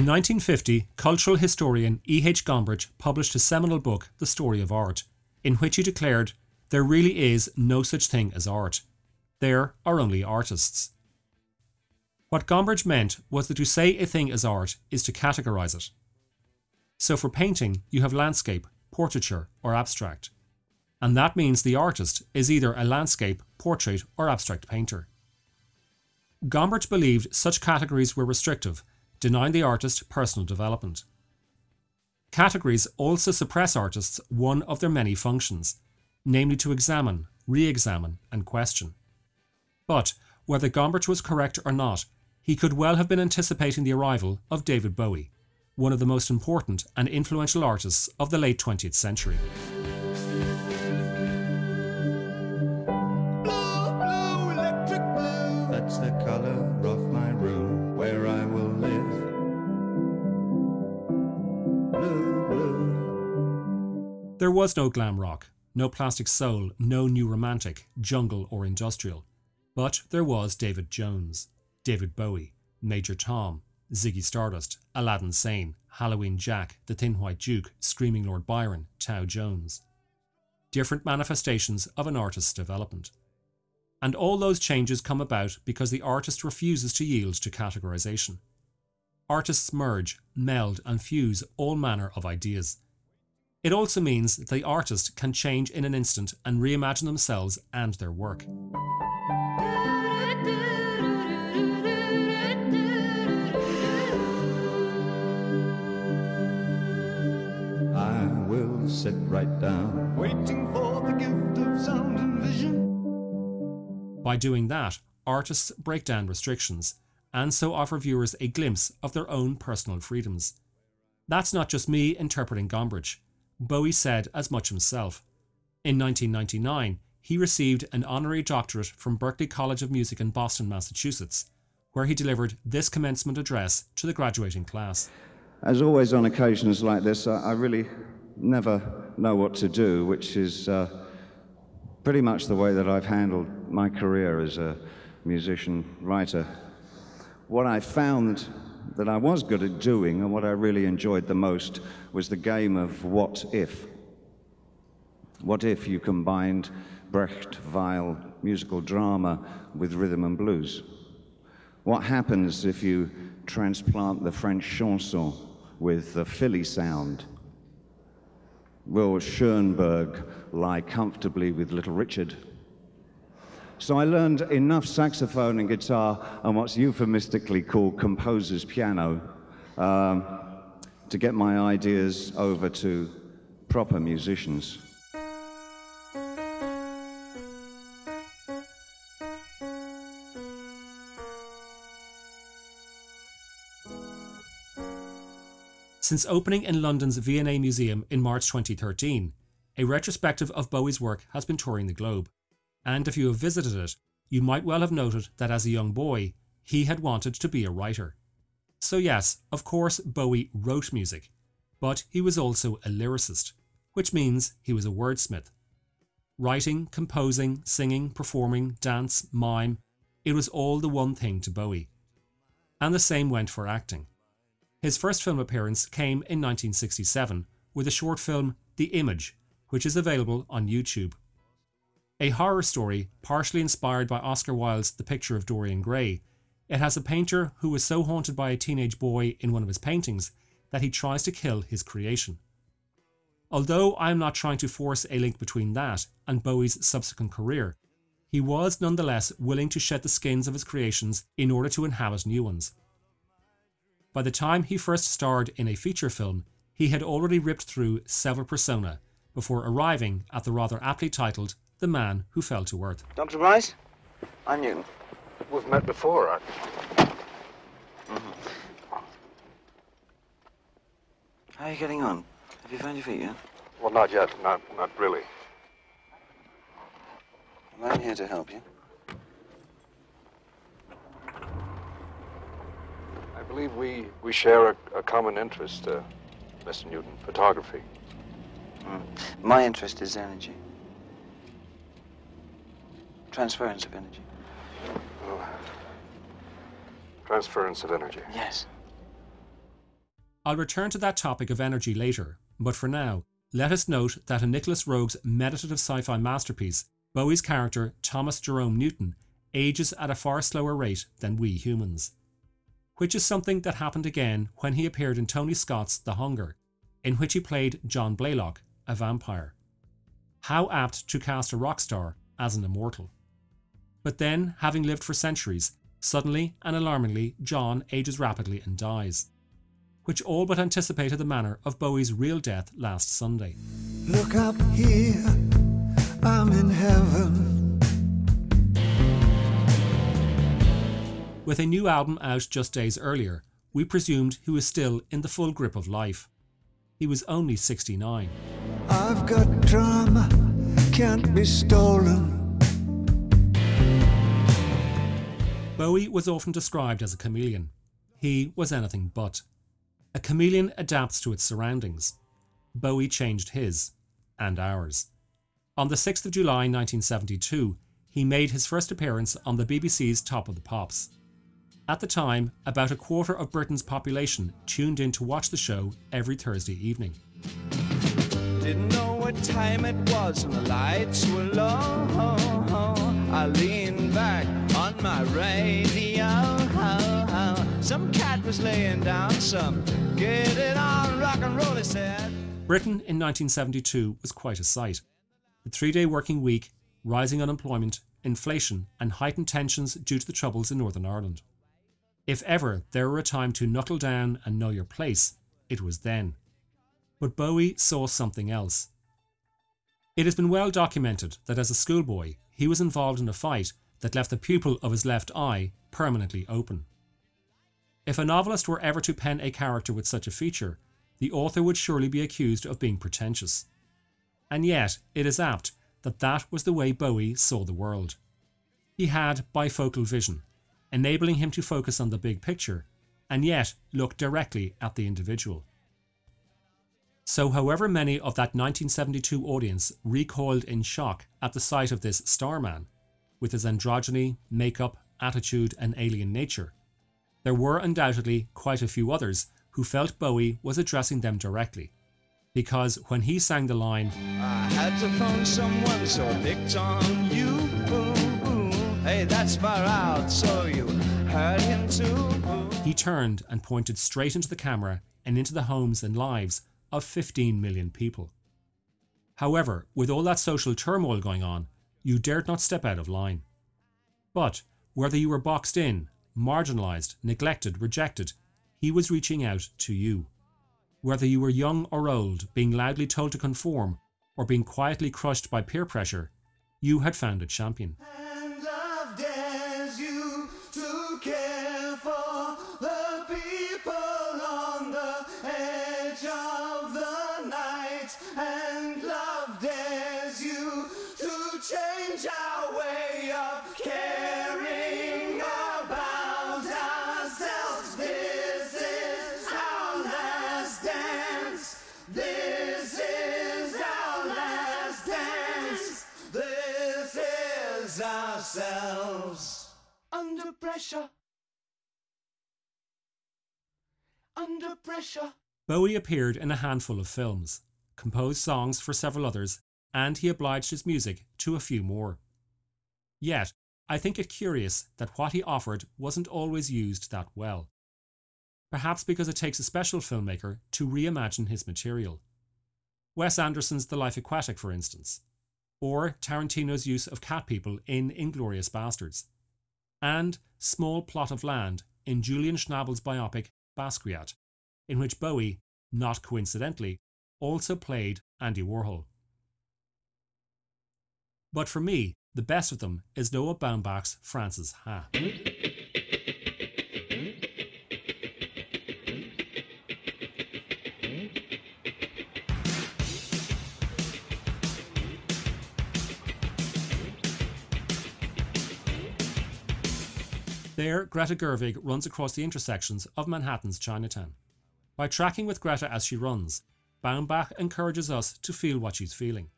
In 1950, cultural historian E. H. Gombrich published his seminal book, The Story of Art, in which he declared, There really is no such thing as art. There are only artists. What Gombrich meant was that to say a thing is art is to categorize it. So for painting, you have landscape, portraiture, or abstract. And that means the artist is either a landscape, portrait, or abstract painter. Gombrich believed such categories were restrictive denying the artist personal development. Categories also suppress artists one of their many functions, namely to examine, re examine, and question. But, whether Gombrich was correct or not, he could well have been anticipating the arrival of David Bowie, one of the most important and influential artists of the late 20th century. There was no glam rock, no plastic soul, no new romantic, jungle, or industrial. But there was David Jones, David Bowie, Major Tom, Ziggy Stardust, Aladdin Sane, Halloween Jack, The Thin White Duke, Screaming Lord Byron, Tao Jones. Different manifestations of an artist's development. And all those changes come about because the artist refuses to yield to categorization. Artists merge, meld, and fuse all manner of ideas it also means that the artist can change in an instant and reimagine themselves and their work. I will sit right down, waiting for the gift of sound and vision. By doing that, artists break down restrictions and so offer viewers a glimpse of their own personal freedoms. That's not just me interpreting Gombrich. Bowie said as much himself. In 1999, he received an honorary doctorate from Berklee College of Music in Boston, Massachusetts, where he delivered this commencement address to the graduating class. As always on occasions like this, I really never know what to do, which is uh, pretty much the way that I've handled my career as a musician, writer. What I found that I was good at doing and what I really enjoyed the most was the game of what if. What if you combined Brecht Weill musical drama with rhythm and blues? What happens if you transplant the French chanson with the Philly sound? Will Schoenberg lie comfortably with Little Richard? So I learned enough saxophone and guitar and what's euphemistically called composer's piano um, to get my ideas over to proper musicians. Since opening in London's V&A Museum in March 2013, a retrospective of Bowie's work has been touring the globe and if you have visited it, you might well have noted that as a young boy, he had wanted to be a writer. So, yes, of course, Bowie wrote music, but he was also a lyricist, which means he was a wordsmith. Writing, composing, singing, performing, dance, mime, it was all the one thing to Bowie. And the same went for acting. His first film appearance came in 1967 with the short film The Image, which is available on YouTube a horror story partially inspired by Oscar Wilde's The Picture of Dorian Gray. It has a painter who is so haunted by a teenage boy in one of his paintings that he tries to kill his creation. Although I am not trying to force a link between that and Bowie's subsequent career, he was nonetheless willing to shed the skins of his creations in order to inhabit new ones. By the time he first starred in a feature film, he had already ripped through several persona before arriving at the rather aptly titled the man who fell to earth. Dr. Bryce? I'm Newton. We've met before, right? Mm-hmm. How are you getting on? Have you found your feet yet? Well, not yet. Not, not really. Well, I'm here to help you. I believe we, we share a, a common interest, uh, Mr. Newton, photography. Mm. My interest is energy transference of energy. Oh. Transference of energy. Yes. I'll return to that topic of energy later, but for now, let us note that in Nicolas Roeg's meditative sci fi masterpiece, Bowie's character, Thomas Jerome Newton, ages at a far slower rate than we humans. Which is something that happened again when he appeared in Tony Scott's The Hunger, in which he played John Blaylock, a vampire. How apt to cast a rock star as an immortal. But then, having lived for centuries, suddenly and alarmingly, John ages rapidly and dies, which all but anticipated the manner of Bowie's real death last Sunday. Look up here, I'm in heaven. With a new album out just days earlier, we presumed he was still in the full grip of life. He was only 69. I've got drama, can't be stolen. Bowie was often described as a chameleon. He was anything but. A chameleon adapts to its surroundings. Bowie changed his, and ours. On the 6th of July 1972, he made his first appearance on the BBC's Top of the Pops. At the time, about a quarter of Britain's population tuned in to watch the show every Thursday evening. Didn't know what time it was and the lights were low. I leaned back on my radio. Some cat was laying down some get it on rock and roll, he said. Britain in 1972 was quite a sight. The three day working week, rising unemployment, inflation, and heightened tensions due to the troubles in Northern Ireland. If ever there were a time to knuckle down and know your place, it was then. But Bowie saw something else. It has been well documented that as a schoolboy, he was involved in a fight that left the pupil of his left eye permanently open. If a novelist were ever to pen a character with such a feature, the author would surely be accused of being pretentious. And yet, it is apt that that was the way Bowie saw the world. He had bifocal vision, enabling him to focus on the big picture and yet look directly at the individual. So, however many of that 1972 audience recoiled in shock at the sight of this starman, with his androgyny, makeup, attitude, and alien nature, there were undoubtedly quite a few others who felt Bowie was addressing them directly. Because when he sang the line, I had to phone someone, so I picked on you. Hey, that's far out, so you heard him too. he turned and pointed straight into the camera and into the homes and lives of 15 million people. However, with all that social turmoil going on, you dared not step out of line. But whether you were boxed in, marginalised, neglected, rejected, he was reaching out to you. Whether you were young or old, being loudly told to conform, or being quietly crushed by peer pressure, you had found a champion. Is ourselves. Under pressure. Under pressure. Bowie appeared in a handful of films, composed songs for several others, and he obliged his music to a few more. Yet, I think it curious that what he offered wasn't always used that well. Perhaps because it takes a special filmmaker to reimagine his material. Wes Anderson's The Life Aquatic, for instance, or Tarantino's use of cat people in Inglourious Basterds, and Small Plot of Land in Julian Schnabel's biopic Basquiat, in which Bowie, not coincidentally, also played Andy Warhol. But for me, the best of them is Noah Baumbach's Frances Ha. There, Greta Gerwig runs across the intersections of Manhattan's Chinatown. By tracking with Greta as she runs, Baumbach encourages us to feel what she's feeling.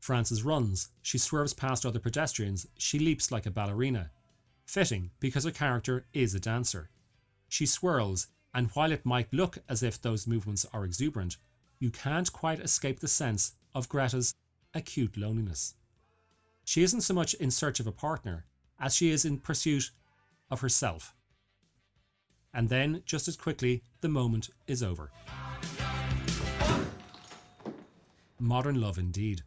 Frances runs, she swerves past other pedestrians, she leaps like a ballerina. Fitting because her character is a dancer. She swirls And while it might look as if those movements are exuberant, you can't quite escape the sense of Greta's acute loneliness. She isn't so much in search of a partner as she is in pursuit of herself. And then, just as quickly, the moment is over. Modern love indeed.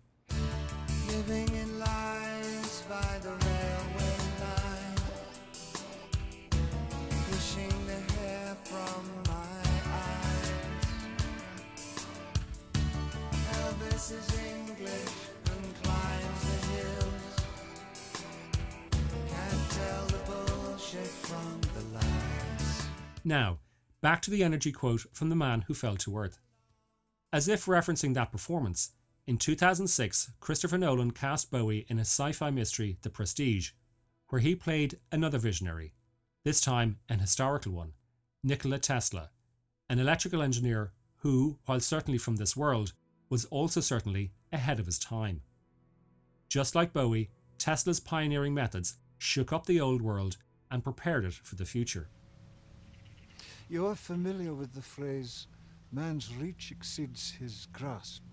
Now, back to the energy quote from the man who fell to earth. As if referencing that performance, in 2006, Christopher Nolan cast Bowie in a sci fi mystery, The Prestige, where he played another visionary, this time an historical one, Nikola Tesla, an electrical engineer who, while certainly from this world, was also certainly ahead of his time. Just like Bowie, Tesla's pioneering methods shook up the old world and prepared it for the future. You're familiar with the phrase, man's reach exceeds his grasp.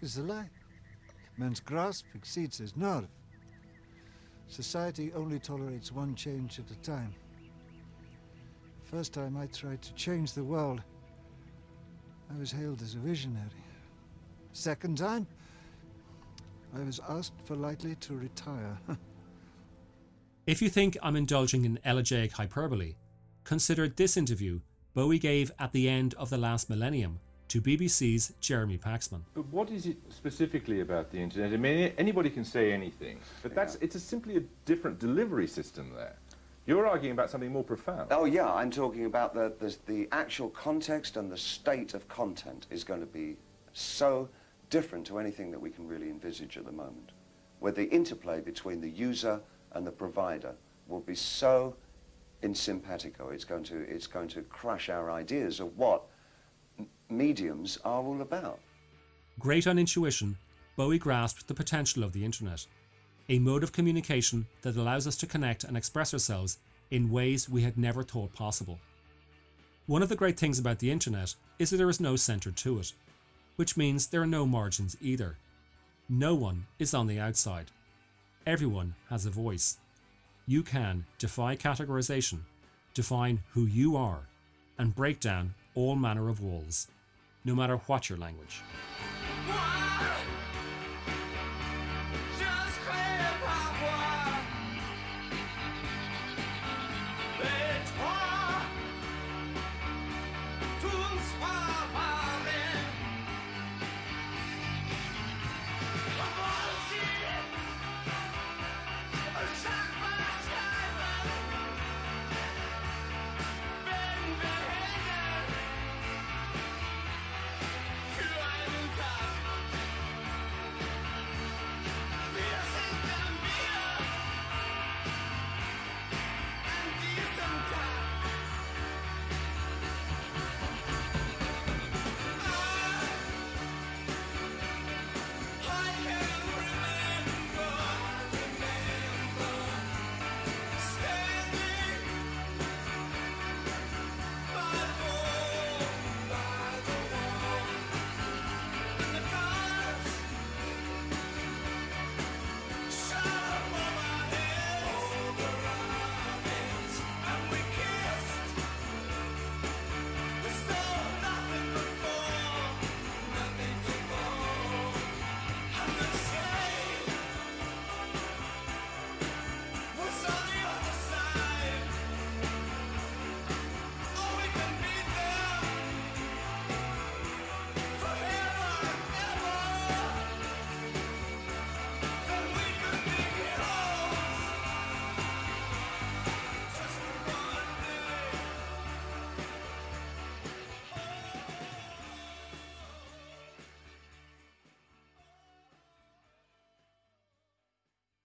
Is a lie. Man's grasp exceeds his nerve. Society only tolerates one change at a time. The First time I tried to change the world, I was hailed as a visionary. Second time, I was asked politely to retire. If you think I'm indulging in elegiac hyperbole, consider this interview Bowie gave at the end of the last millennium to BBC's Jeremy Paxman. But what is it specifically about the internet? I mean, anybody can say anything, but that's it's a simply a different delivery system there. You're arguing about something more profound. Oh yeah, I'm talking about the, the the actual context and the state of content is going to be so different to anything that we can really envisage at the moment, where the interplay between the user and the provider will be so in simpatico. It's going to it's going to crush our ideas of what mediums are all about. Great on intuition, Bowie grasped the potential of the internet, a mode of communication that allows us to connect and express ourselves in ways we had never thought possible. One of the great things about the internet is that there is no centre to it, which means there are no margins either. No one is on the outside. Everyone has a voice. You can defy categorization, define who you are, and break down all manner of walls, no matter what your language.